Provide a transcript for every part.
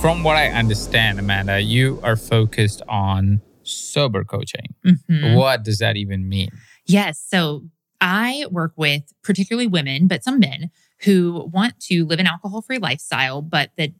From what I understand, Amanda, you are focused on sober coaching. Mhm. What does that even mean? Yes. So I work with particularly women, but some men who want to live an alcohol free lifestyle, but the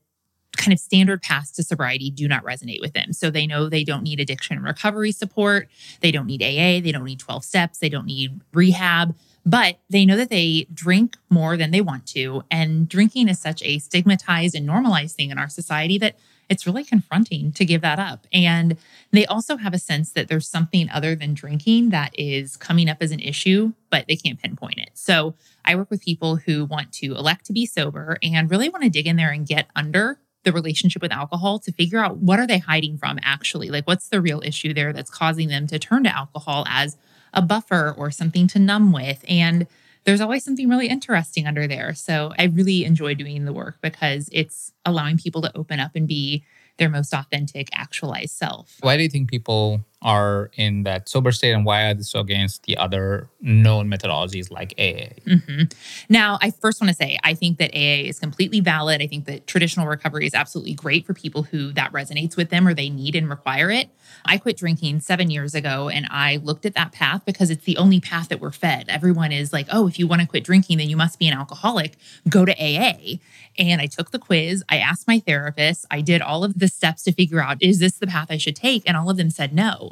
kind of standard paths to sobriety do not resonate with them. So they know they don't need addiction recovery support. They don't need AA. They don't need 12 steps. They don't need rehab. But they know that they drink more than they want to. And drinking is such a stigmatized and normalized thing in our society that it's really confronting to give that up. And they also have a sense that there's something other than drinking that is coming up as an issue, but they can't pinpoint it. So I work with people who want to elect to be sober and really want to dig in there and get under the relationship with alcohol to figure out what are they hiding from actually? Like what's the real issue there that's causing them to turn to alcohol as a buffer or something to numb with? And there's always something really interesting under there. So I really enjoy doing the work because it's allowing people to open up and be their most authentic, actualized self. Why do you think people are in that sober state and why are they so against the other known methodologies like AA? hmm Now, I first want to say, I think that AA is completely valid. I think that traditional recovery is absolutely great for people who that resonates with them or they need and require it. I quit drinking seven years ago and I looked at that path because it's the only path that we're fed. Everyone is like, oh, if you want to quit drinking, then you must be an alcoholic. Go to AA. And I took the quiz. I asked my therapist. I did all of the steps to figure out, is this the path I should take? And all of them said no.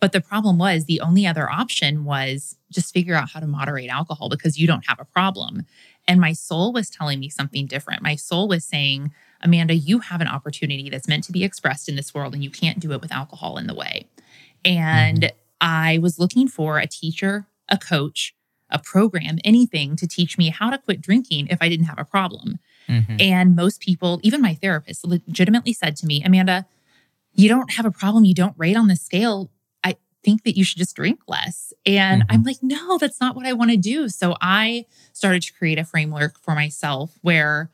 But the problem was the only other option was just figure out how to moderate alcohol because you don't have a problem. And my soul was telling me something different. My soul was saying, Amanda, you have an opportunity that's meant to be expressed in this world and you can't do it with alcohol in the way. And I was looking for a teacher, a coach, a program, anything to teach me how to quit drinking if I didn't have a problem. Mhm. And most people, even my therapist, legitimately said to me, Amanda, you don't have a problem. You don't rate on the scale. I think that you should just drink less. And I'm mm-hmm. like, no, that's not what I want to do. So I started to create a framework for myself where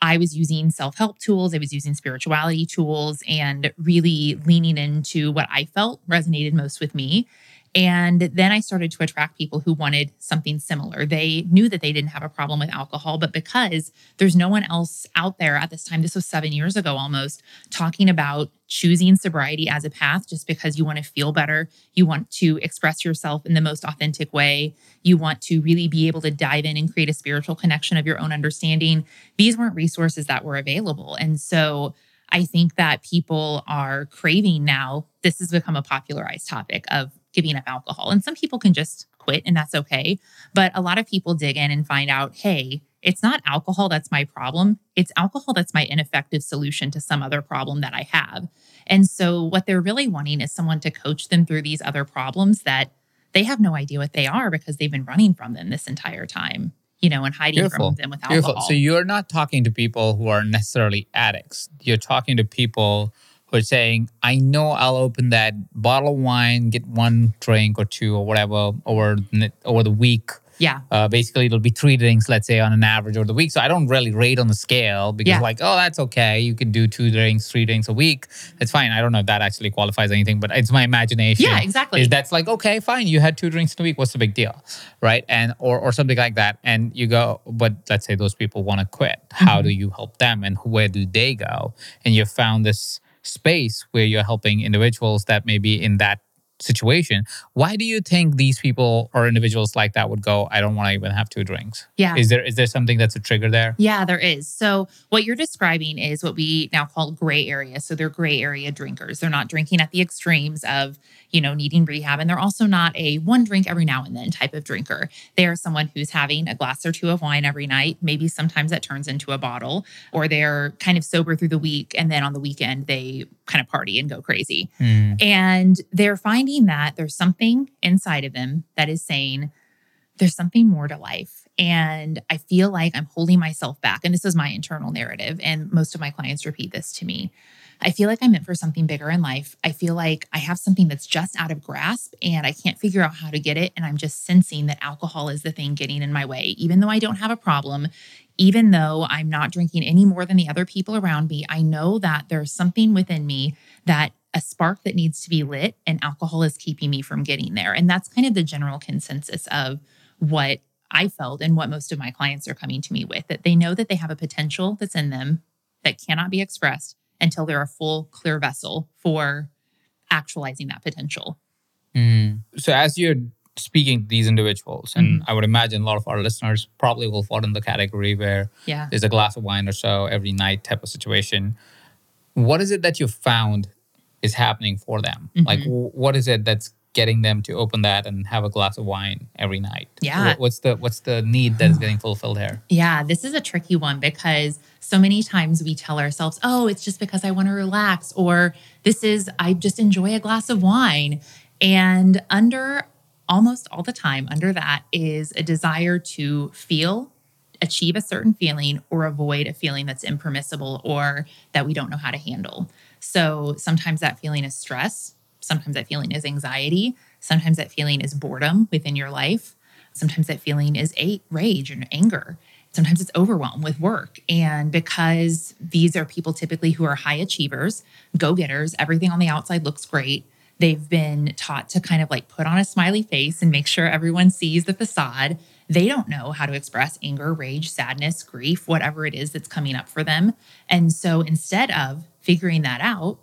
I was using self help tools, I was using spirituality tools, and really leaning into what I felt resonated most with me. And then I started to attract people who wanted something similar. They knew that they didn't have a problem with alcohol, but because there's no one else out there at this time, this was seven years ago almost, talking about choosing sobriety as a path just because you want to feel better. You want to express yourself in the most authentic way. You want to really be able to dive in and create a spiritual connection of your own understanding. These weren't resources that were available. And so I think that people are craving now. This has become a popularized topic of giving up alcohol. And some people can just quit and that's okay. But a lot of people dig in and find out, hey, it's not alcohol that's my problem. It's alcohol that's my ineffective solution to some other problem that I have. And so what they're really wanting is someone to coach them through these other problems that they have no idea what they are because they've been running from them this entire time, you know, and hiding Beautiful. from them with alcohol. Beautiful. So you're not talking to people who are necessarily addicts. You're talking to people are saying, I know I'll open that bottle of wine, get one drink or two or whatever over, over the week. yeah. Uh, basically, it'll be three drinks, let's say, on an average over the week. So I don't really rate on the scale because, Yeah. like, oh, that's okay. You can do two drinks, three drinks a week. It's fine. I don't know if that actually qualifies anything, but it's my imagination. Yeah, exactly. Is that's like okay, fine. You had two drinks in a week. What's the big deal, right? And or or something like that. And you go, but let's say those people want to quit. How Mm-hmm. do you help them, and where do they go? And you found this space where you're helping individuals that may be in that situation. Why do you think these people or individuals like that would go? I don't want to even have two drinks. Yeah. Is there is there something that's a trigger there? Yeah, there is. So, what you're describing is what we now call gray area. So, they're gray area drinkers. They're not drinking at the extremes of, you know, needing rehab. And they're also not a one drink every now and then type of drinker. They are someone who's having a glass or two of wine every night. Maybe sometimes that turns into a bottle, or they're kind of sober through the week. And then on the weekend, they kind of party and go crazy. Hmm. And they're finding that there's something inside of them that is saying, there's something more to life. And I feel like I'm holding myself back. And this is my internal narrative. And most of my clients repeat this to me. I feel like I'm meant for something bigger in life. I feel like I have something that's just out of grasp and I can't figure out how to get it. And I'm just sensing that alcohol is the thing getting in my way. Even though I don't have a problem, even though I'm not drinking any more than the other people around me, I know that there's something within me that a spark that needs to be lit and alcohol is keeping me from getting there. And that's kind of the general consensus of what I felt and what most of my clients are coming to me with that they know that they have a potential that's in them that cannot be expressed until they're a full, clear vessel for actualizing that potential. Mm. So, as you're speaking to these individuals, and mm-hmm. I would imagine a lot of our listeners probably will fall in the category where yeah. there's a glass of wine or so every night type of situation. What is it that you found is happening for them? Mm-hmm. Like, w- what is it that's getting them to open that and have a glass of wine every night? Yeah. What's the what's the need that is getting fulfilled here? Yeah, this is a tricky one because so many times we tell ourselves, "Oh, it's just because I want to relax," or "This is I just enjoy a glass of wine." And under almost all the time under that is a desire to feel achieve a certain feeling or avoid a feeling that's impermissible or that we don't know how to handle. So sometimes that feeling is stress, Sometimes that feeling is anxiety. Sometimes that feeling is boredom within your life. Sometimes that feeling is rage and anger. Sometimes it's overwhelm with work. And because these are people typically who are high achievers, go getters, everything on the outside looks great. They've been taught to kind of like put on a smiley face and make sure everyone sees the facade. They don't know how to express anger, rage, sadness, grief, whatever it is that's coming up for them. And so instead of figuring that out,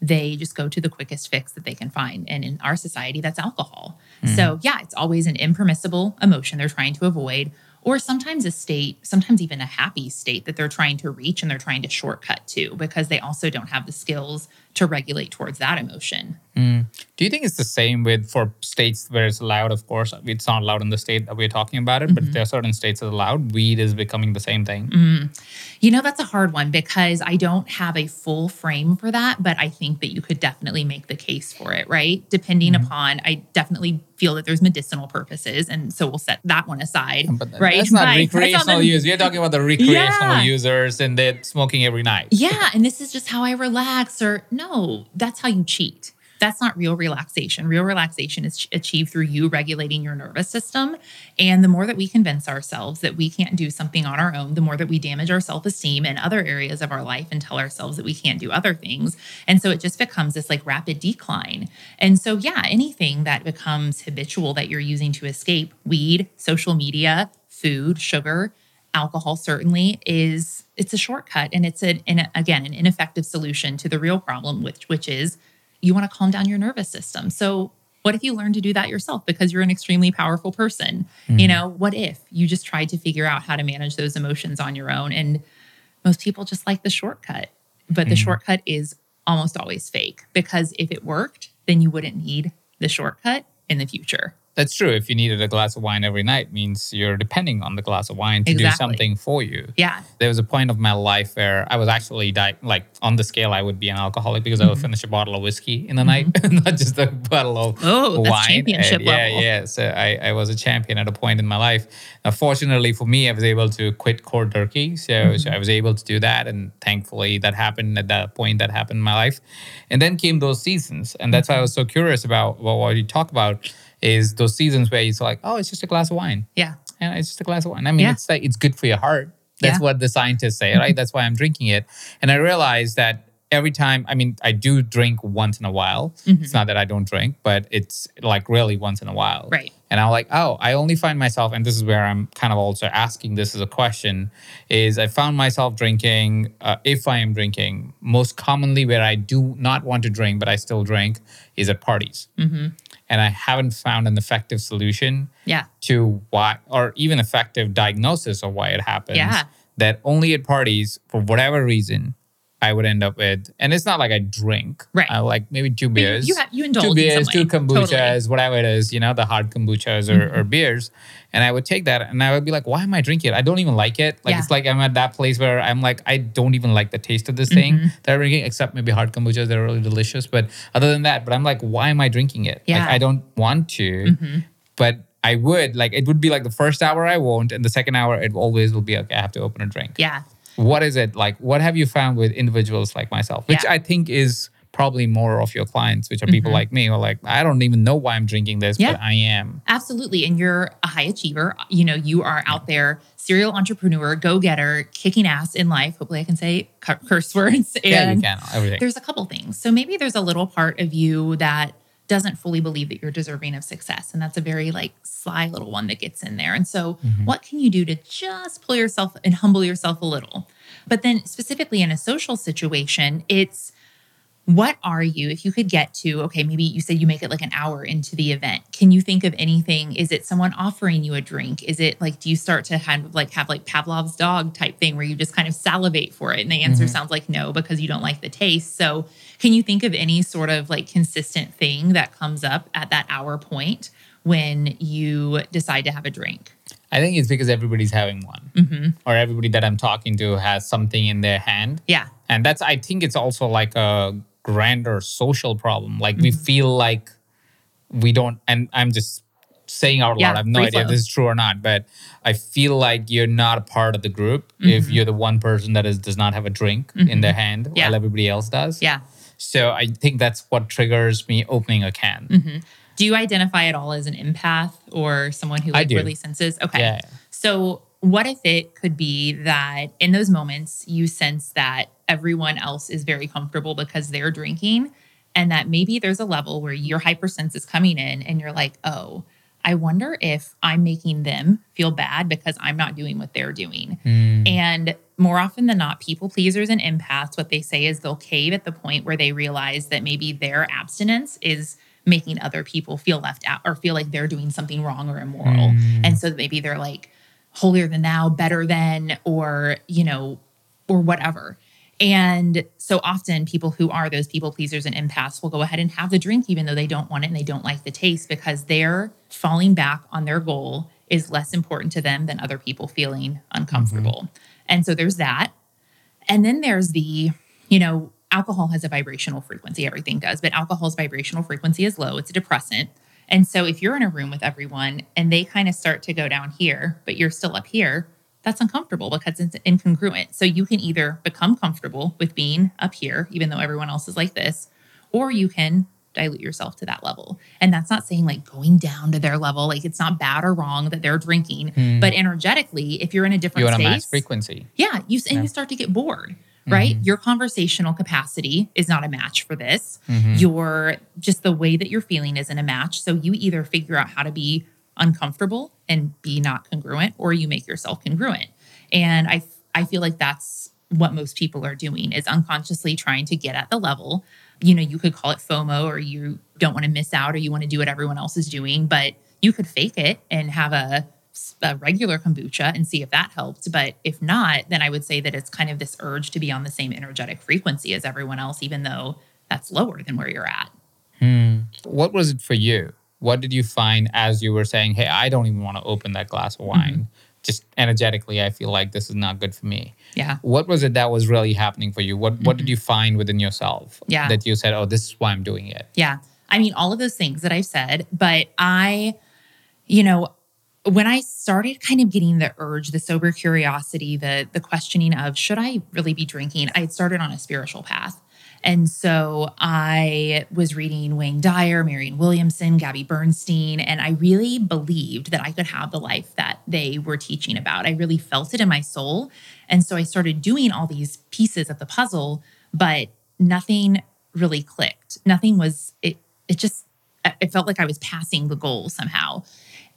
they just go to the quickest fix that they can find. And in our society, that's alcohol. Mm. So, yeah, it's always an impermissible emotion they're trying to avoid, or sometimes a state, sometimes even a happy state that they're trying to reach and they're trying to shortcut to because they also don't have the skills to regulate towards that emotion. Mm. Do you think it's the same with for states where it's allowed? Of course, it's not allowed in the state that we're talking about it, mm-hmm. but there are certain states that allowed. Weed is becoming the same thing. Mm. You know, that's a hard one because I don't have a full frame for that, but I think that you could definitely make the case for it, right? Depending mm-hmm. upon, I definitely feel that there's medicinal purposes, and so we'll set that one aside, but right? That's not recreational not use. We're talking about the recreational yeah. users and they're smoking every night. Yeah, and this is just how I relax, or no no, that's how you cheat. That's not real relaxation. Real relaxation is achieved through you regulating your nervous system. And the more that we convince ourselves that we can't do something on our own, the more that we damage our self esteem in other areas of our life and tell ourselves that we can't do other things. And so it just becomes this like rapid decline. And so, yeah, anything that becomes habitual that you're using to escape weed, social media, food, sugar, alcohol certainly is it's a shortcut and it's an, an again an ineffective solution to the real problem which which is you want to calm down your nervous system so what if you learn to do that yourself because you're an extremely powerful person mm. you know what if you just tried to figure out how to manage those emotions on your own and most people just like the shortcut but mm. the shortcut is almost always fake because if it worked then you wouldn't need the shortcut in the future that's true. If you needed a glass of wine every night, means you're depending on the glass of wine to exactly. do something for you. Yeah. There was a point of my life where I was actually di- like on the scale I would be an alcoholic because mm-hmm. I would mm-hmm. finish a bottle of whiskey in the mm-hmm. night, not just a bottle of oh, wine. That's championship uh, yeah, level. yeah. So I, I was a champion at a point in my life. Now, fortunately for me, I was able to quit cold turkey. So, mm-hmm. so I was able to do that, and thankfully that happened at that point that happened in my life. And then came those seasons, and that's why I was so curious about well, what you talk about is those seasons where it's like, oh, it's just a glass of wine. Yeah. And it's just a glass of wine. I mean, yeah. it's like it's good for your heart. That's yeah. what the scientists say, right? That's why I'm drinking it. And I realized that every time, I mean, I do drink once in a while. Mm-hmm. It's not that I don't drink, but it's like really once in a while. Right. And I'm like, oh, I only find myself, and this is where I'm kind of also asking this as a question, is I found myself drinking, uh, if I am drinking, most commonly where I do not want to drink, but I still drink, is at parties. Mm-hmm and I haven't found an effective solution yeah. to why, or even effective diagnosis of why it happens. Yeah. That only at parties, for whatever reason, I would end up with, and it's not like I drink, right? I like maybe two beers, you, you, have, you indulge two beers, two kombuchas, totally. whatever it is, you know, the hard kombuchas or, mm-hmm. or, beers, and I would take that and I would be like, why am I drinking it? I don't even like it. Like yeah. it's like I'm at that place where I'm like, I don't even like the taste of this thing mm-hmm. that I'm drinking, except maybe hard kombuchas. They're really delicious, but other than that, but I'm like, why am I drinking it? Yeah. Like I don't want to, mm-hmm. but I would like it would be like the first hour I won't, and the second hour it always will be okay. I have to open a drink. Yeah. What is it like? What have you found with individuals like myself, which Yeah. I think is probably more of your clients, which are people Mhm. like me, who are like, I don't even know why I'm drinking this, Yeah. but I am. Absolutely. And you're a high achiever. You know, you are out there, serial entrepreneur, go getter, kicking ass in life. Hopefully, I can say curse words. And yeah, you can everything. there's a couple things. So maybe there's a little part of you that doesn't fully believe that you're deserving of success. And that's a very like sly little one that gets in there. And so, Mhm. what can you do to just pull yourself and humble yourself a little? But then, specifically in a social situation, it's what are you if you could get to okay maybe you said you make it like an hour into the event can you think of anything is it someone offering you a drink is it like do you start to kind of like have like pavlov's dog type thing where you just kind of salivate for it and the answer Mhm. sounds like no because you don't like the taste so can you think of any sort of like consistent thing that comes up at that hour point when you decide to have a drink I think it's because everybody's having one, hmm or everybody that I'm talking to has something in their hand. yeah And that's, I think it's also like a grander social problem. Like we Mhm. feel like we don't, and I'm just saying out loud, Yeah, I have no idea if this is true or not, but I feel like you're not a part of the group if Mhm. you're the one person that is, does not have a drink in their hand Yeah. while everybody else does. yeah So I think that's what triggers me opening a can. hmm do you identify at all as an empath or someone who like really senses okay Yeah. So, what if it could be that in those moments you sense that everyone else is very comfortable because they're drinking, and that maybe there's a level where your hypersense is coming in and you're like, oh, I wonder if I'm making them feel bad because I'm not doing what they're doing. Mm. And more often than not, people pleasers and empaths, what they say is they'll cave at the point where they realize that maybe their abstinence is making other people feel left out or feel like they're doing something wrong or immoral. Mm. And so maybe they're like holier than thou, better than, or, you know, or whatever. And so often people who are those people pleasers and empaths will go ahead and have the drink even though they don't want it and they don't like the taste because they're falling back on their goal is less important to them than other people feeling uncomfortable. Mm-hmm. And so there's that. And then there's the, you know, alcohol has a vibrational frequency, everything does, but alcohol's vibrational frequency is low. It's a depressant. And so if you're in a room with everyone and they kind of start to go down here, but you're still up here, that's uncomfortable because it's incongruent. So you can either become comfortable with being up here, even though everyone else is like this, or you can dilute yourself to that level. And that's not saying like going down to their level, like it's not bad or wrong that they're drinking, Hmm. but energetically, if you're in a different you want to space, frequency. yeah, you and Yeah. you start to get bored, right? Mhm. Your conversational capacity is not a match for this. Mhm. Your just the way that you're feeling isn't a match. So you either figure out how to be uncomfortable and be not congruent, or you make yourself congruent. And I I feel like that's what most people are doing is unconsciously trying to get at the level. You know, you could call it FOMO, or you don't want to miss out, or you want to do what everyone else is doing, but you could fake it and have a a regular kombucha and see if that helped. But if not, then I would say that it's kind of this urge to be on the same energetic frequency as everyone else, even though that's lower than where you're at. Hmm. What was it for you? What did you find as you were saying, "Hey, I don't even want to open that glass of wine"? Mm-hmm. Just energetically, I feel like this is not good for me. Yeah. What was it that was really happening for you? What What did you find within yourself Mm-hmm. Yeah. that you said, "Oh, this is why I'm doing it"? Yeah. I mean, all of those things that I've said, but I, you know, when I started kind of getting the urge, the sober curiosity, the the questioning of should I really be drinking, I had started on a spiritual path. And so I was reading Wayne Dyer, Marianne Williamson, Gabby Bernstein, and I really believed that I could have the life that they were teaching about. I really felt it in my soul. And so I started doing all these pieces of the puzzle, but nothing really clicked. Nothing was it it just it felt like I was passing the goal somehow.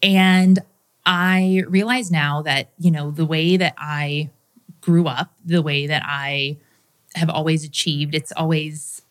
And I realize now that, you know, the way that I grew up, the way that I have always achieved, it's always,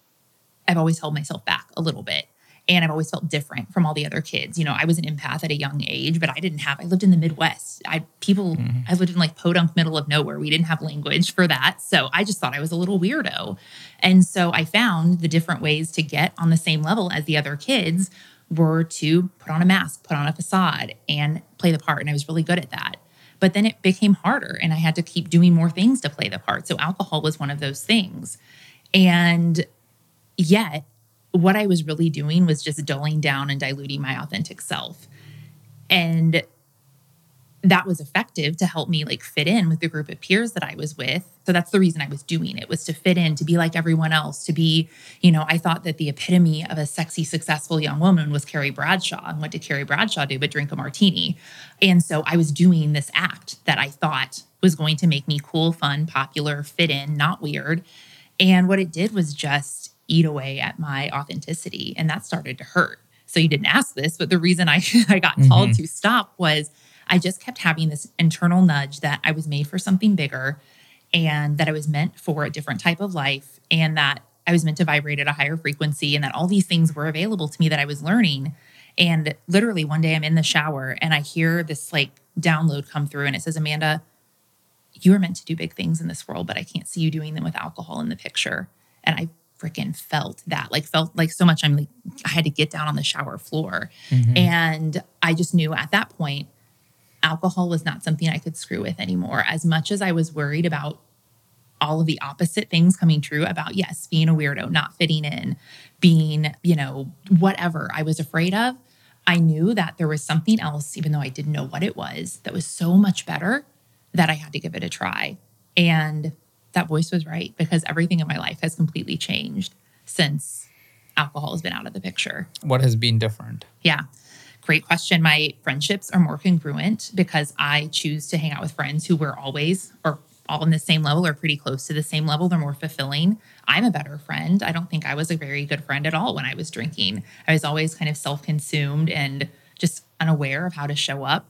I've always held myself back a little bit. And I've always felt different from all the other kids. You know, I was an empath at a young age, but I didn't have, I lived in the Midwest. I, people, mm-hmm. I lived in like podunk middle of nowhere. We didn't have language for that. So I just thought I was a little weirdo. And so I found the different ways to get on the same level as the other kids were to put on a mask, put on a facade, and play the part. And I was really good at that. But then it became harder, and I had to keep doing more things to play the part. So alcohol was one of those things. And yet, what I was really doing was just dulling down and diluting my authentic self. And that was effective to help me like fit in with the group of peers that I was with. So that's the reason I was doing it was to fit in, to be like everyone else, to be, you know, I thought that the epitome of a sexy, successful young woman was Carrie Bradshaw. And what did Carrie Bradshaw do but drink a martini? And so I was doing this act that I thought was going to make me cool, fun, popular, fit in, not weird. And what it did was just eat away at my authenticity. And that started to hurt. So you didn't ask this, but the reason I, I got mm-hmm. called to stop was I just kept having this internal nudge that I was made for something bigger and that I was meant for a different type of life and that I was meant to vibrate at a higher frequency and that all these things were available to me that I was learning. And literally one day I'm in the shower and I hear this like download come through and it says, Amanda, you are meant to do big things in this world, but I can't see you doing them with alcohol in the picture. And I freaking felt that, like, felt like so much. I'm like, I had to get down on the shower floor. Mm-hmm. And I just knew at that point, alcohol was not something I could screw with anymore. As much as I was worried about all of the opposite things coming true about, yes, being a weirdo, not fitting in, being, you know, whatever I was afraid of, I knew that there was something else, even though I didn't know what it was, that was so much better that I had to give it a try. And that voice was right because everything in my life has completely changed since alcohol has been out of the picture. What has been different? Yeah. Great question. My friendships are more congruent because I choose to hang out with friends who were always or all in the same level or pretty close to the same level. They're more fulfilling. I'm a better friend. I don't think I was a very good friend at all when I was drinking. I was always kind of self consumed and just unaware of how to show up.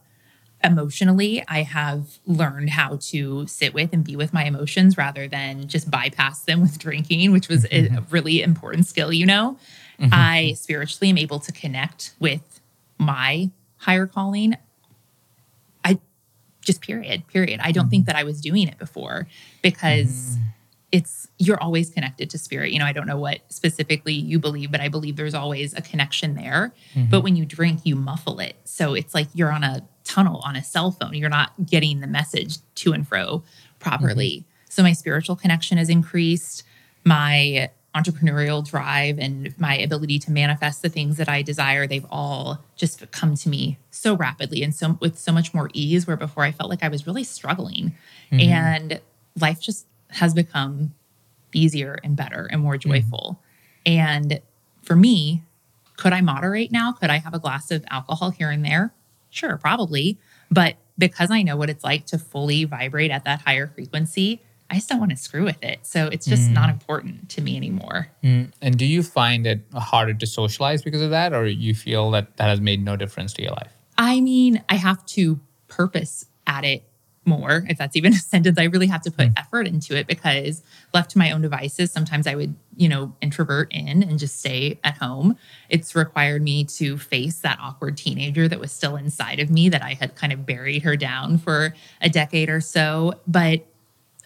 Emotionally, I have learned how to sit with and be with my emotions rather than just bypass them with drinking, which was mm-hmm. a really important skill, you know. Mm-hmm. I spiritually am able to connect with my higher calling i just period period i don't mm-hmm. think that i was doing it before because mm-hmm. it's you're always connected to spirit you know i don't know what specifically you believe but i believe there's always a connection there mm-hmm. but when you drink you muffle it so it's like you're on a tunnel on a cell phone you're not getting the message to and fro properly mm-hmm. so my spiritual connection has increased my entrepreneurial drive and my ability to manifest the things that I desire, they've all just come to me so rapidly and so with so much more ease where before I felt like I was really struggling. Mm-hmm. And life just has become easier and better and more mm-hmm. joyful. Mm-hmm. And for me, could I moderate now? Could I have a glass of alcohol here and there? Sure, probably. But because I know what it's like to fully vibrate at that higher frequency, I just don't want to screw with it. So it's just mm. not important to me anymore. Mm. And do you find it harder to socialize because of that, or you feel that that has made no difference to your life? I mean, I have to purpose at it more, if that's even a sentence. I really have to put mm. effort into it because left to my own devices, sometimes I would, you know, introvert in and just stay at home. It's required me to face that awkward teenager that was still inside of me that I had kind of buried her down for a decade or so. But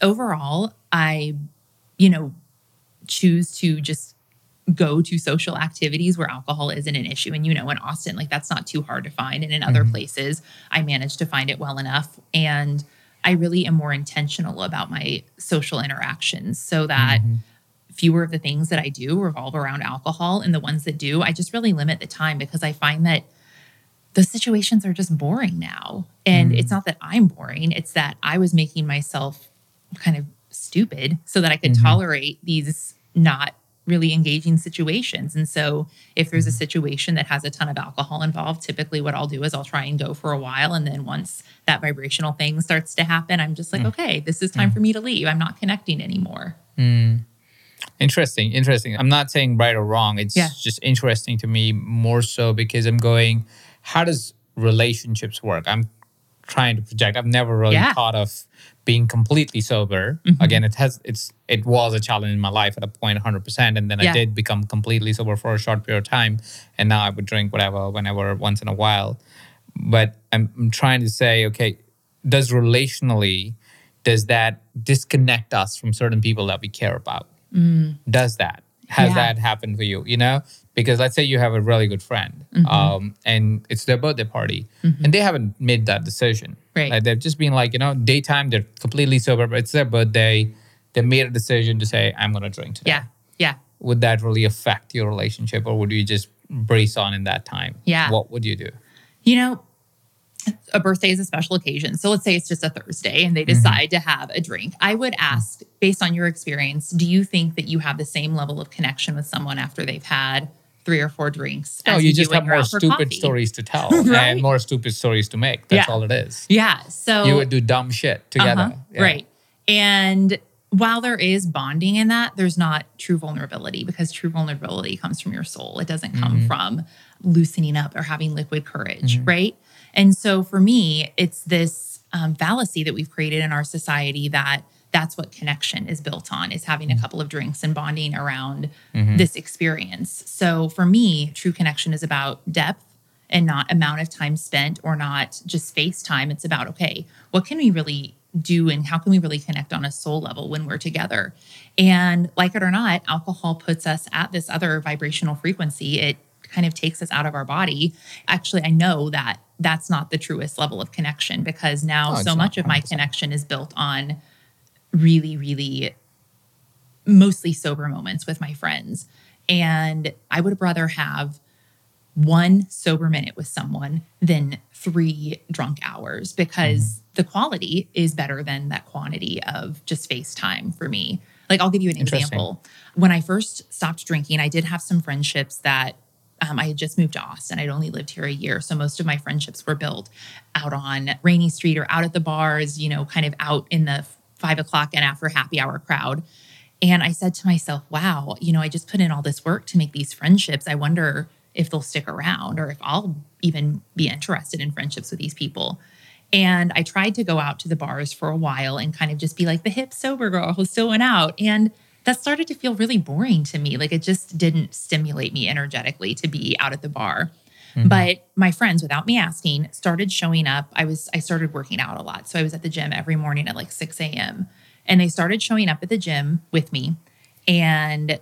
overall, I, you know, choose to just go to social activities where alcohol isn't an issue. And you know, in Austin, like that's not too hard to find. And in other mm-hmm. places, I managed to find it well enough. And I really am more intentional about my social interactions so that mm-hmm. fewer of the things that I do revolve around alcohol. And the ones that do, I just really limit the time because I find that those situations are just boring now. And mm-hmm. it's not that I'm boring, it's that I was making myself kind of stupid so that I could mm-hmm. tolerate these not really engaging situations. And so if there's a mm-hmm. situation that has a ton of alcohol involved, typically what I'll do is I'll try and go for a while. And then once that vibrational thing starts to happen, I'm just like, mm. okay, this is time mm. for me to leave. I'm not connecting anymore. Mm. Interesting. Interesting. I'm not saying right or wrong. It's yeah. just interesting to me more so because I'm going, how does relationships work? I'm trying to project. I've never really yeah. thought of being completely sober. Mm-hmm. Again, it has it's it was a challenge in my life at a point 100%. And then yeah. I did become completely sober for a short period of time. And now I would drink whatever, whenever, once in a while. But I'm, I'm trying to say, okay, does relationally, does that disconnect us from certain people that we care about? Mm. Does that? Has yeah. that happened for you? You know, because let's say you have a really good friend mm-hmm. um, and it's their birthday party mm-hmm. and they haven't made that decision. Right. Like they've just been like you know daytime they're completely sober but it's their birthday. They made a decision to say i'm going to drink today. Yeah. Yeah. Would that really affect your relationship or would you just brace on in that time? Yeah. What would you do? You know a birthday is a special occasion. So let's say it's just a Thursday and they Mm-hmm. decide to have a drink. I would ask, based on your experience, do you think that you have the same level of connection with someone after they've had three or four drinks? No, as you just have more stupid coffee? stories to tell Right? and more stupid stories to make. That's Yeah. all it is. Yeah. So You would do dumb shit together. Uh-huh, Yeah. Right. And while there is bonding in that, there's not true vulnerability because true vulnerability comes from your soul. It doesn't come Mm-hmm. from loosening up or having liquid courage. Right. And so for me, it's this um, fallacy that we've created in our society that that's what connection is built on is having a Mm-hmm. couple of drinks and bonding around this experience. So for me, true connection is about depth and not amount of time spent or not just face time. It's about, okay, what can we really do and how can we really connect on a soul level when we're together? And like it or not, alcohol puts us at this other vibrational frequency. It kind of takes us out of our body. Actually, I know that that's not the truest level of connection because now Oh, so much of my connection is built on really, really mostly sober moments with my friends. And I would rather have one sober minute with someone than three drunk hours because the quality is better than that quantity of just FaceTime for me. Like, I'll give you an example. When I first stopped drinking, I did have some friendships that um, I had just moved to Austin. I'd only lived here a year. So most of my friendships were built out on Rainey Street or out at the bars, you know, kind of out in the five o'clock and after happy hour crowd. And I said to myself, wow, you know, I just put in all this work to make these friendships. I wonder if they'll stick around or if I'll even be interested in friendships with these people. And I tried to go out to the bars for a while and kind of just be like the hip sober girl who's still went out. And that started to feel really boring to me. Like it just didn't stimulate me energetically to be out at the bar. Mm-hmm. But my friends, without me asking, started showing up. I was I started working out a lot. So I was at the gym every morning at like 6 a.m. And they started showing up at the gym with me. And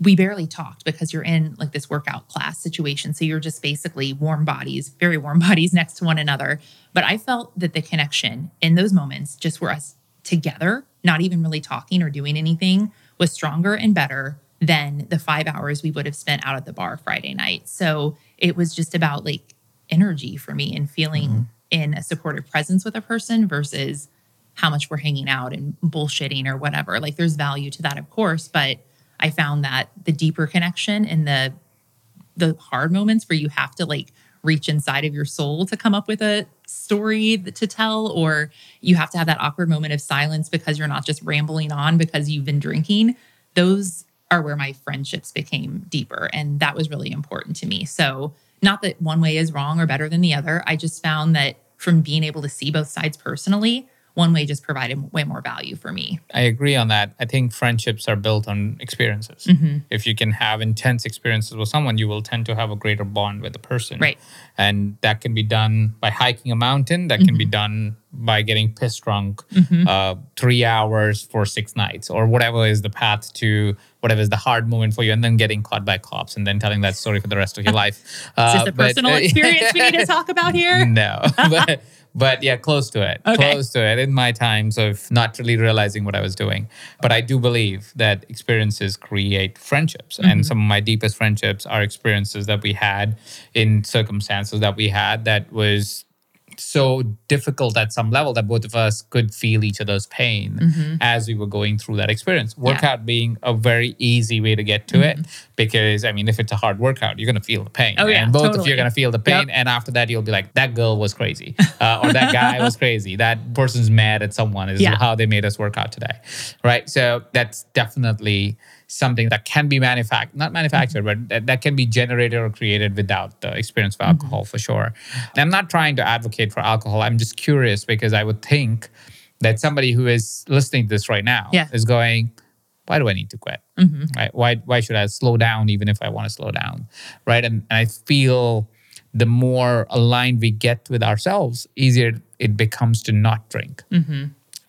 we barely talked because you're in like this workout class situation. So you're just basically warm bodies, very warm bodies next to one another. But I felt that the connection in those moments, just were us together, not even really talking or doing anything, was stronger and better than the five hours we would have spent out at the bar Friday night. So it was just about like energy for me and feeling mm-hmm. in a supportive presence with a person versus how much we're hanging out and bullshitting or whatever. Like there's value to that, of course, but I found that the deeper connection and the the hard moments where you have to like reach inside of your soul to come up with a story to tell or you have to have that awkward moment of silence because you're not just rambling on because you've been drinking. Those are where my friendships became deeper and that was really important to me. So not that one way is wrong or better than the other. I just found that from being able to see both sides personally one way just provided way more value for me I agree on that. I think friendships are built on experiences. Mm-hmm. If you can have intense experiences with someone, you will tend to have a greater bond with the person. Right. And that can be done by hiking a mountain. That can be done by getting pissed drunk Mm-hmm. uh, three hours for six nights or whatever is the path to whatever is the hard moment for you and then getting caught by cops and then telling that story for the rest of your life. is Uh, this a but- personal experience we need to talk about here no, but but yeah, close to it. Okay. Close to it in my times of not really realizing what I was doing. But I do believe that experiences create friendships, Mm-hmm. and some of my deepest friendships are experiences that we had in circumstances that we had that was so difficult at some level that both of us could feel each other's pain as we were going through that experience. Mm-hmm. Yeah. Mm-hmm. Workout being a very easy way to get to it because I mean, if it's a hard workout, you're gonna feel the pain, Oh, yeah, and both of you are gonna feel the pain, Yep. and after that, you'll be like, that girl was crazy, uh, or that guy was crazy. That person's mad at someone. Is Yeah. how they made us work out today, right? So that's definitely something that can be manufactured, not manufactured, mm-hmm. but that, that can be generated or created without the experience of mm-hmm. alcohol for sure. And I'm not trying to advocate for alcohol. I'm just curious because I would think that somebody who is listening to this right now Yeah. is going, why do I need to quit? Mm-hmm. Right? Why why should I slow down even if I want to slow down? Right? And, and I feel the more aligned we get with ourselves, easier it becomes to not drink.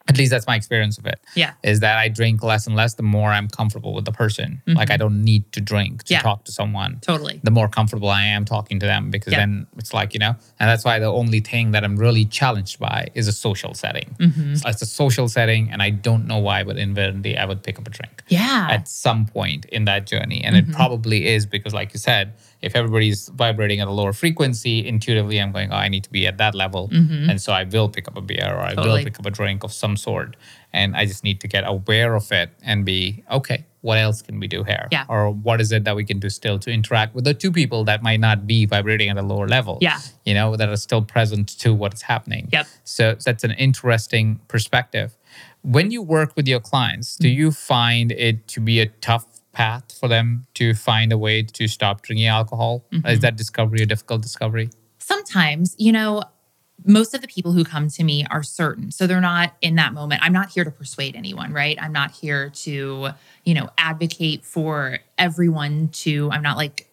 At least that's my experience of it. Yeah. Is that I drink less and less the more I'm comfortable with the person. Like I don't need to drink to Mm-hmm. Yeah. talk to someone. Totally. The more comfortable I am talking to them because Yeah. then it's like, you know, and that's why the only thing that I'm really challenged by is a social setting. Mm-hmm. So it's a social setting and I don't know why, but inadvertently I would pick up a drink Yeah. at some point in that journey. And Mm-hmm. it probably is because, like you said, if everybody's vibrating at a lower frequency, intuitively I'm going, oh, I need to be at that level. And so I will pick up a beer or I will Mm-hmm. Pick up a drink of some sort. And I just need to get aware of it and be, okay, what else can we do here? Yeah. Or what is it that we can do still to interact with the two people that might not be vibrating at a lower level? Yeah. You know, that are still present to what's happening. Yep. So that's an interesting perspective. When you work with your clients, do Mm-hmm. you find it to be a tough path for them to find a way to stop drinking alcohol? Mm-hmm. Is that discovery a difficult discovery? sometimes, you know, most of the people who come to me are certain. So they're not in that moment. I'm not here to persuade anyone, right? I'm not here to, you know, advocate for everyone to, I'm not like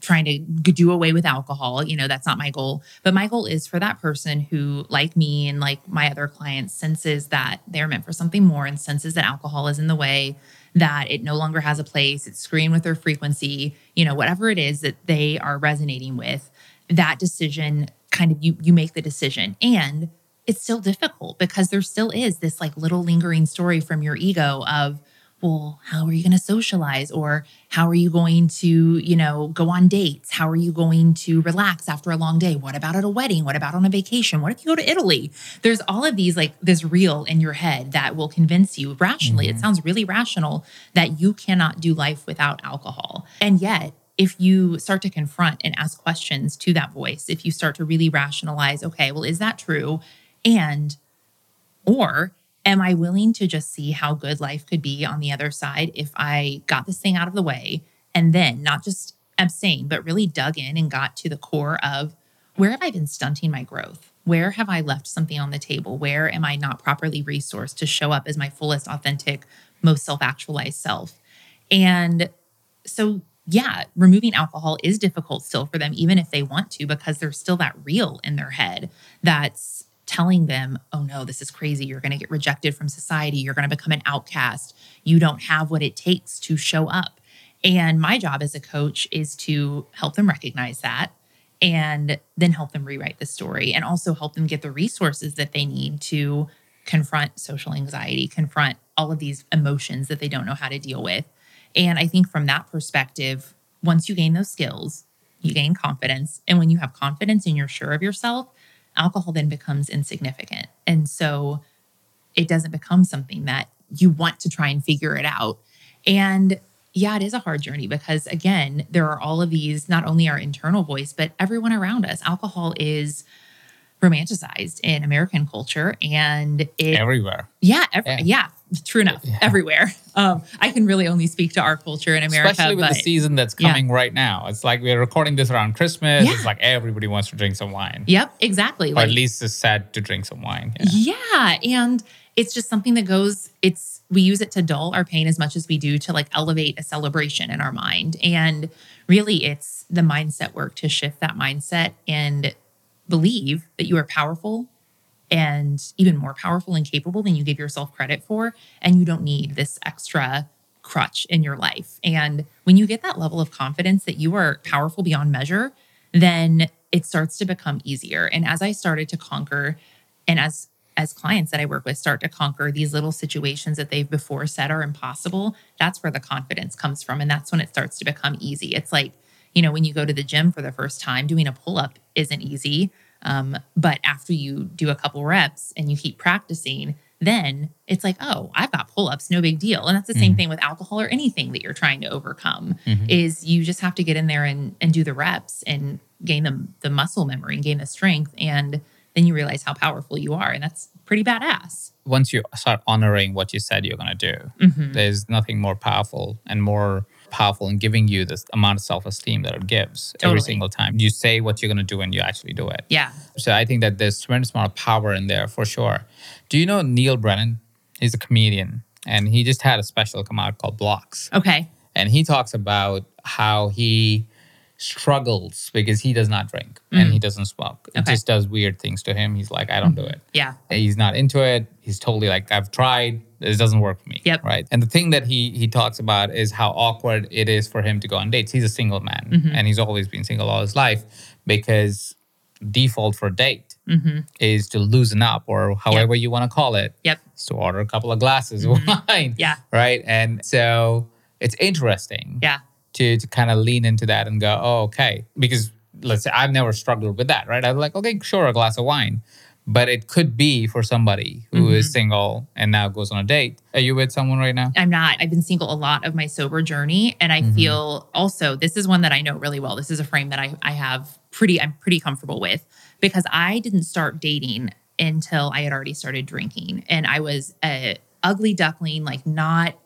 trying to do away with alcohol. You know, that's not my goal. But my goal is for that person who, like me and like my other clients, senses that they're meant for something more and senses that alcohol is in the way, that it no longer has a place, it's screened with their frequency, you know, whatever it is that they are resonating with, that decision kind of you you make the decision. And it's still difficult because there still is this like little lingering story from your ego of well, how are you going to socialize? Or how are you going to, you know, go on dates? How are you going to relax after a long day? What about at a wedding? What about on a vacation? What if you go to Italy? There's all of these, like this reel in your head that will convince you rationally. It mm-hmm. sounds really rational that you cannot do life without alcohol. And yet, if you start to confront and ask questions to that voice, if you start to really rationalize, okay, well, is that true? And or am I willing to just see how good life could be on the other side if I got this thing out of the way and then not just abstain, but really dug in and got to the core of where have I been stunting my growth? Where have I left something on the table? Where am I not properly resourced to show up as my fullest, authentic, most self actualized self? And so, yeah, removing alcohol is difficult still for them, even if they want to, because there's still that reel in their head that's telling them, oh no, this is crazy. You're going to get rejected from society. You're going to become an outcast. You don't have what it takes to show up. And my job as a coach is to help them recognize that and then help them rewrite the story and also help them get the resources that they need to confront social anxiety, confront all of these emotions that they don't know how to deal with. And I think from that perspective, once you gain those skills, you gain confidence. And when you have confidence and you're sure of yourself, alcohol then becomes insignificant. And so it doesn't become something that you want to try and figure it out. And yeah, it is a hard journey because, again, there are all of these, not only our internal voice, but everyone around us. Alcohol is romanticized in American culture and it Everywhere. yeah, ev- Yeah. yeah, true enough. Everywhere. Um, I can really only speak to our culture in America. Especially with but the season that's yeah. coming right now. It's like we're recording this around Christmas. Yeah. It's like everybody wants to drink some wine. Yep, exactly. Or at least it's sad to drink some wine. Yeah. Yeah. And it's just something that goes, it's, we use it to dull our pain as much as we do to like elevate a celebration in our mind. And really, it's the mindset work to shift that mindset and believe that you are powerful and even more powerful and capable than you give yourself credit for. And you don't need this extra crutch in your life. And when you get that level of confidence that you are powerful beyond measure, then it starts to become easier. And as I started to conquer, and as as clients that I work with start to conquer these little situations that they've before said are impossible, that's where the confidence comes from. And that's when it starts to become easy. It's like, you know, when you go to the gym for the first time, doing a pull up isn't easy. Um, but after you do a couple reps and you keep practicing, then it's like, oh, I've got pull ups, no big deal. And that's the same thing with alcohol or anything that you're trying to overcome. Is you just have to get in there and and do the reps and gain the the muscle memory and gain the strength, and then you realize how powerful you are, and that's pretty badass. Once you start honoring what you said you're going to do, Mm-hmm. there's nothing more powerful and more powerful in giving you this amount of self-esteem that it gives every single time you say what you're going to do and you actually do it. Yeah. So I think that there's tremendous amount of power in there for sure. Do you know Neal Brennan? He's a comedian and he just had a special come out called Blocks. Okay. And he talks about how he struggles because he does not drink and he doesn't smoke. It Mm. Okay. just does weird things to him. He's like, I don't do it. Yeah. He's not into it. He's totally like, I've tried. This doesn't work for me. Yep. Right. And the thing that he he talks about is how awkward it is for him to go on dates. He's a single man Mm-hmm. and he's always been single all his life because default for a date is to loosen up or however you want to call it Yep. is to order a couple of glasses of wine. Mm-hmm. Yeah. Right. And so it's interesting Yeah. To to kind of lean into that and go, oh, okay. Because let's say I've never struggled with that, right? I'm like, okay, sure, a glass of wine. But it could be for somebody who is mm-hmm. single and now goes on a date. Are you with someone right now? I'm not. I've been single a lot of my sober journey. And I mm-hmm. feel also, this is one that I know really well. This is a frame that I, I have pretty, I'm pretty comfortable with because I didn't start dating until I had already started drinking. And I was a ugly duckling, like not,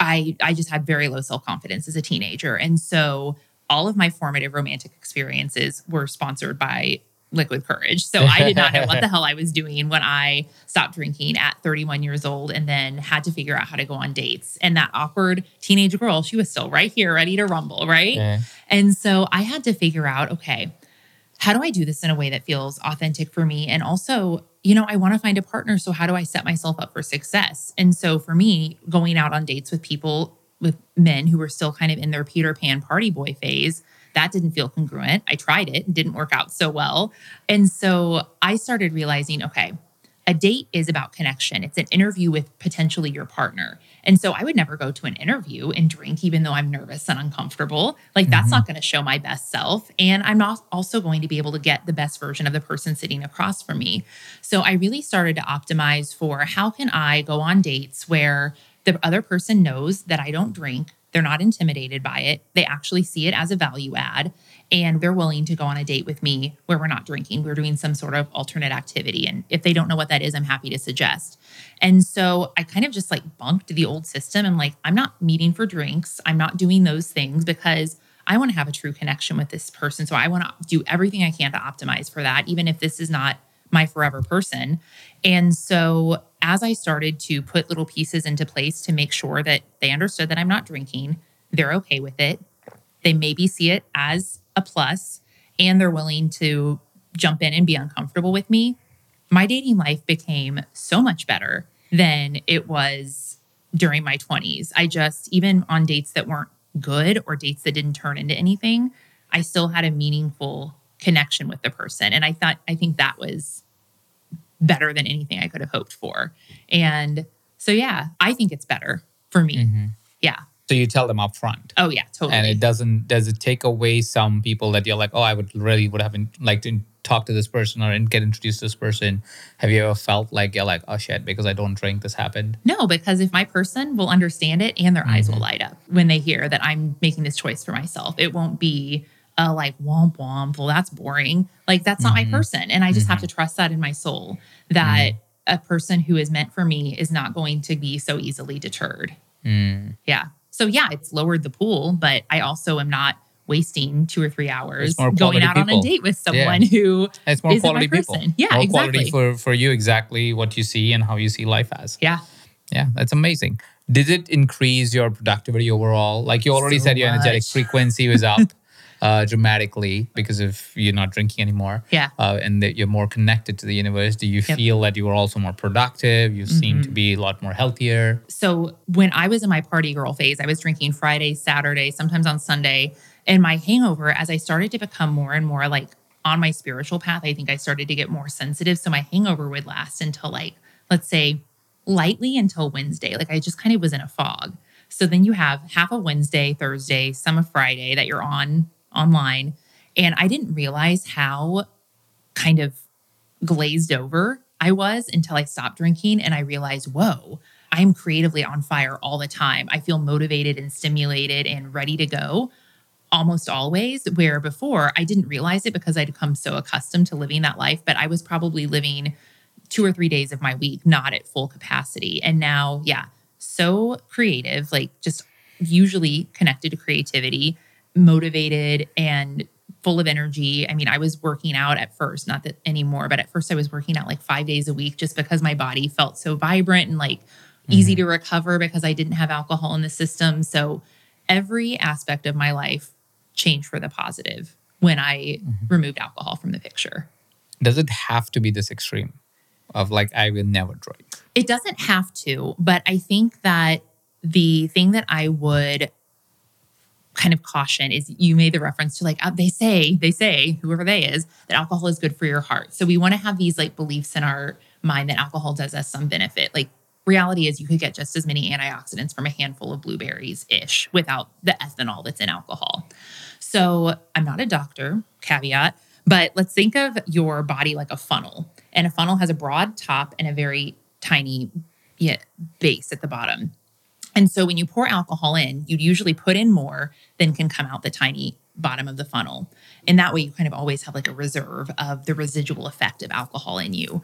I, I just had very low self confidence as a teenager. And so all of my formative romantic experiences were sponsored by liquid courage. So I did not know what the hell I was doing when I stopped drinking at 31 years old and then had to figure out how to go on dates. And that awkward teenage girl, she was still right here, ready to rumble, right? Yeah. And so I had to figure out okay, how do I do this in a way that feels authentic for me? And also, you know, I want to find a partner. So how do I set myself up for success? And so for me, going out on dates with people, with men who were still kind of in their Peter Pan party boy phase, that didn't feel congruent. I tried it, it didn't work out so well. And so I started realizing okay, a date is about connection. It's an interview with potentially your partner. And so I would never go to an interview and drink, even though I'm nervous and uncomfortable. Like, that's mm-hmm. not going to show my best self. And I'm not also going to be able to get the best version of the person sitting across from me. So I really started to optimize for how can I go on dates where the other person knows that I don't drink. They're not intimidated by it. They actually see it as a value add and they're willing to go on a date with me where we're not drinking. We're doing some sort of alternate activity. And if they don't know what that is, I'm happy to suggest. And so I kind of just like bunked the old system and like, I'm not meeting for drinks. I'm not doing those things because I want to have a true connection with this person. So I want to do everything I can to optimize for that, even if this is not my forever person. And so as I started to put little pieces into place to make sure that they understood that I'm not drinking, they're okay with it. They maybe see it as a plus and they're willing to jump in and be uncomfortable with me. My dating life became so much better than it was during my 20s. I just, even on dates that weren't good or dates that didn't turn into anything, I still had a meaningful connection with the person. And I thought, I think that was better than anything I could have hoped for. And so, yeah, I think it's better for me. Mm-hmm. Yeah. So you tell them up front. Oh, yeah, totally. And it doesn't, does it take away some people that you're like, oh, I would really would have liked to talk to this person or get introduced to this person? Have you ever felt like you're like, oh shit, because I don't drink, this happened? No, because if my person will understand it and their eyes will Mm-hmm. light up when they hear that I'm making this choice for myself, it won't be a like womp womp. Well, that's boring. Like that's not Mm-hmm. my person. And I just have to trust that in my soul that a person who is meant for me is not going to be so easily deterred. Mm. Yeah. So yeah, it's lowered the pool, but I also am not wasting two or three hours going out on a date with someone who It's more isn't my quality people. person. Yeah, more exactly. quality for, for you, exactly what you see and how you see life as. yeah. Yeah, that's amazing. Did it increase your productivity overall? Like you already So said, your energetic much. frequency was up uh, dramatically because if you're not drinking anymore. Yeah. Uh, and that you're more connected to the universe. Do you Yep. Mm-hmm. feel that you are also more productive? You seem to be a lot more healthier. So when I was in my party girl phase, I was drinking Friday, Saturday, sometimes on Sunday. And my hangover, as I started to become more and more like on my spiritual path, I think I started to get more sensitive. So my hangover would last until like, let's say, lightly until Wednesday. Like I just kind of was in a fog. So then you have half of Wednesday, Thursday, some of Friday that you're on online. And I didn't realize how kind of glazed over I was until I stopped drinking and I realized, whoa, I'm creatively on fire all the time. I feel motivated and stimulated and ready to go almost always. Where before I didn't realize it because I'd come so accustomed to living that life, but I was probably living two or three days of my week not at full capacity. And now, yeah, so creative, like just usually connected to creativity, motivated and full of energy. I mean, I was working out at first, not that anymore, but at first I was working out like five days a week just because my body felt so vibrant and like easy to recover because I didn't have alcohol in the system. So every aspect of my life changed for the positive when I mm-hmm. removed alcohol from the picture. Does it have to be this extreme of like, I will never drink? It doesn't have to, but I think that the thing that I would kind of caution is you made the reference to like uh, they say they say whoever they is that alcohol is good for your heart. So we want to have these like beliefs in our mind that alcohol does us some benefit. Like reality is you could get just as many antioxidants from a handful of blueberries ish without the ethanol that's in alcohol. So i'm not a doctor caveat but let's think of your body like a funnel and a funnel has a broad top and a very tiny yeah, base at the bottom and so when you pour alcohol in, you'd usually put in more than can come out the tiny bottom of the funnel. And that way you kind of always have like a reserve of the residual effect of alcohol in you.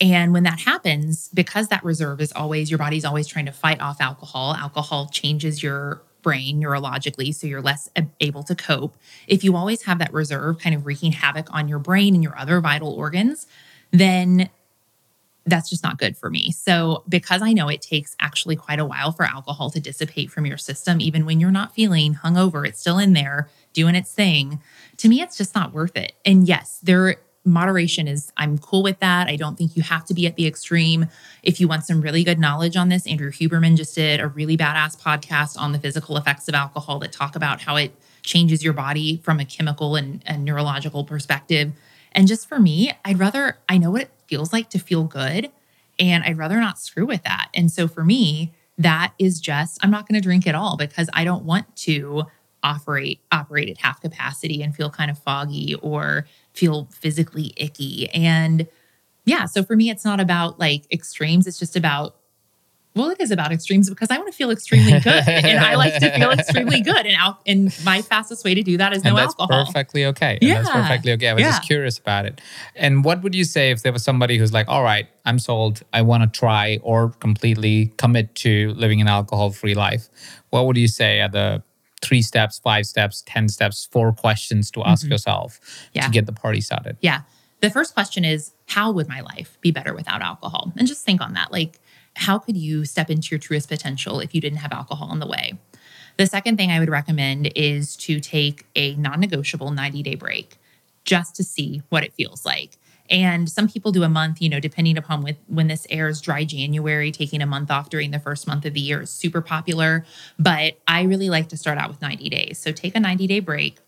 And when that happens, because that reserve is always, your body's always trying to fight off alcohol, alcohol changes your brain neurologically, so you're less able to cope. If you always have that reserve kind of wreaking havoc on your brain and your other vital organs, then that's just not good for me. So, because I know it takes actually quite a while for alcohol to dissipate from your system, even when you're not feeling hungover, it's still in there doing its thing. To me, it's just not worth it. And yes, there moderation is I'm cool with that. I don't think you have to be at the extreme. If you want some really good knowledge on this, Andrew Huberman just did a really badass podcast on the physical effects of alcohol that talk about how it changes your body from a chemical and, and neurological perspective. And just for me, I'd rather I know what feels like to feel good. And I'd rather not screw with that. And so for me, that is just, I'm not going to drink at all because I don't want to operate operate at half capacity and feel kind of foggy or feel physically icky. And yeah, so for me, it's not about like extremes. It's just about well, it is about extremes because I want to feel extremely good, and I like to feel extremely good. And al- and my fastest way to do that is and no that's alcohol. Perfectly okay. And yeah, that's perfectly okay. I was yeah. just curious about it. And what would you say if there was somebody who's like, "All right, I'm sold. I want to try or completely commit to living an alcohol-free life." What would you say are the three steps, five steps, ten steps, four questions to ask mm-hmm. yourself yeah. to get the party started? Yeah. The first question is, how would my life be better without alcohol? And just think on that. Like how could you step into your truest potential if you didn't have alcohol in the way? The second thing I would recommend is to take a non negotiable 90 day break just to see what it feels like. And some people do a month, you know, depending upon with, when this airs, dry January, taking a month off during the first month of the year is super popular. But I really like to start out with 90 days. So take a 90 day break.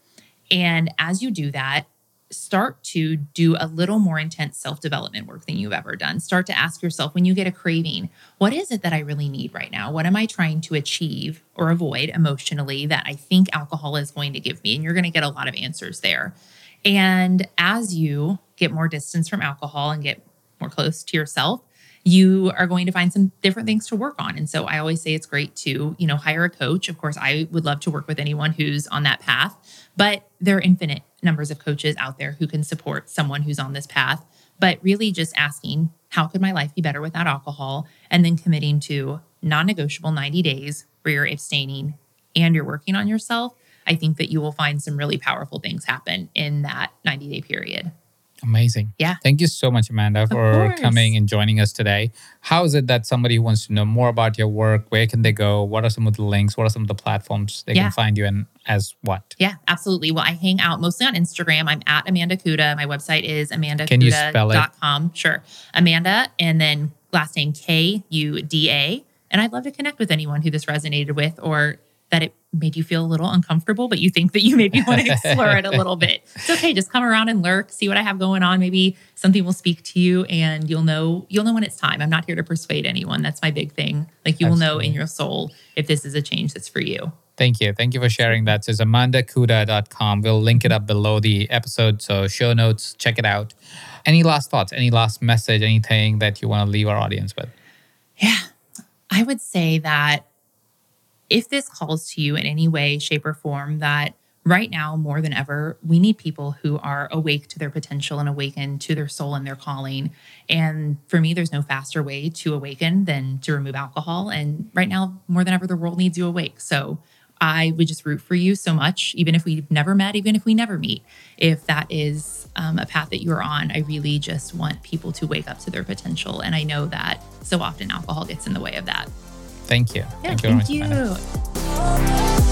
And as you do that, start to do a little more intense self development work than you've ever done. Start to ask yourself when you get a craving, what is it that I really need right now? What am I trying to achieve or avoid emotionally that I think alcohol is going to give me? And you're going to get a lot of answers there. And as you get more distance from alcohol and get more close to yourself, you are going to find some different things to work on. And so I always say it's great to, you know, hire a coach. Of course, I would love to work with anyone who's on that path, but there are infinite numbers of coaches out there who can support someone who's on this path. But really just asking, how could my life be better without alcohol? And then committing to non negotiable 90 days where you're abstaining and you're working on yourself. I think that you will find some really powerful things happen in that 90 day period. Amazing. Yeah. Thank you so much, Amanda, for coming and joining us today. How is it that somebody who wants to know more about your work, where can they go? What are some of the links? What are some of the platforms they yeah. can find you in as what? Yeah, absolutely. Well, I hang out mostly on Instagram. I'm at Amanda Kuda. My website is amandakuda.com. Sure. Amanda and then last name K U D A. And I'd love to connect with anyone who this resonated with or that it made you feel a little uncomfortable, but you think that you maybe want to explore it a little bit. It's okay. Just come around and lurk, see what I have going on. Maybe something will speak to you and you'll know, you'll know when it's time. I'm not here to persuade anyone. That's my big thing. Like you Absolutely. will know in your soul if this is a change that's for you. Thank you. Thank you for sharing that. So it's amandakuda.com. We'll link it up below the episode. So show notes, check it out. Any last thoughts? Any last message? Anything that you want to leave our audience with? Yeah. I would say that if this calls to you in any way, shape, or form, that right now more than ever, we need people who are awake to their potential and awakened to their soul and their calling. And for me, there's no faster way to awaken than to remove alcohol. And right now, more than ever, the world needs you awake. So I would just root for you so much, even if we've never met, even if we never meet. If that is um, a path that you're on, I really just want people to wake up to their potential. And I know that so often alcohol gets in the way of that. Thank you. Yeah, thank you. Thank you.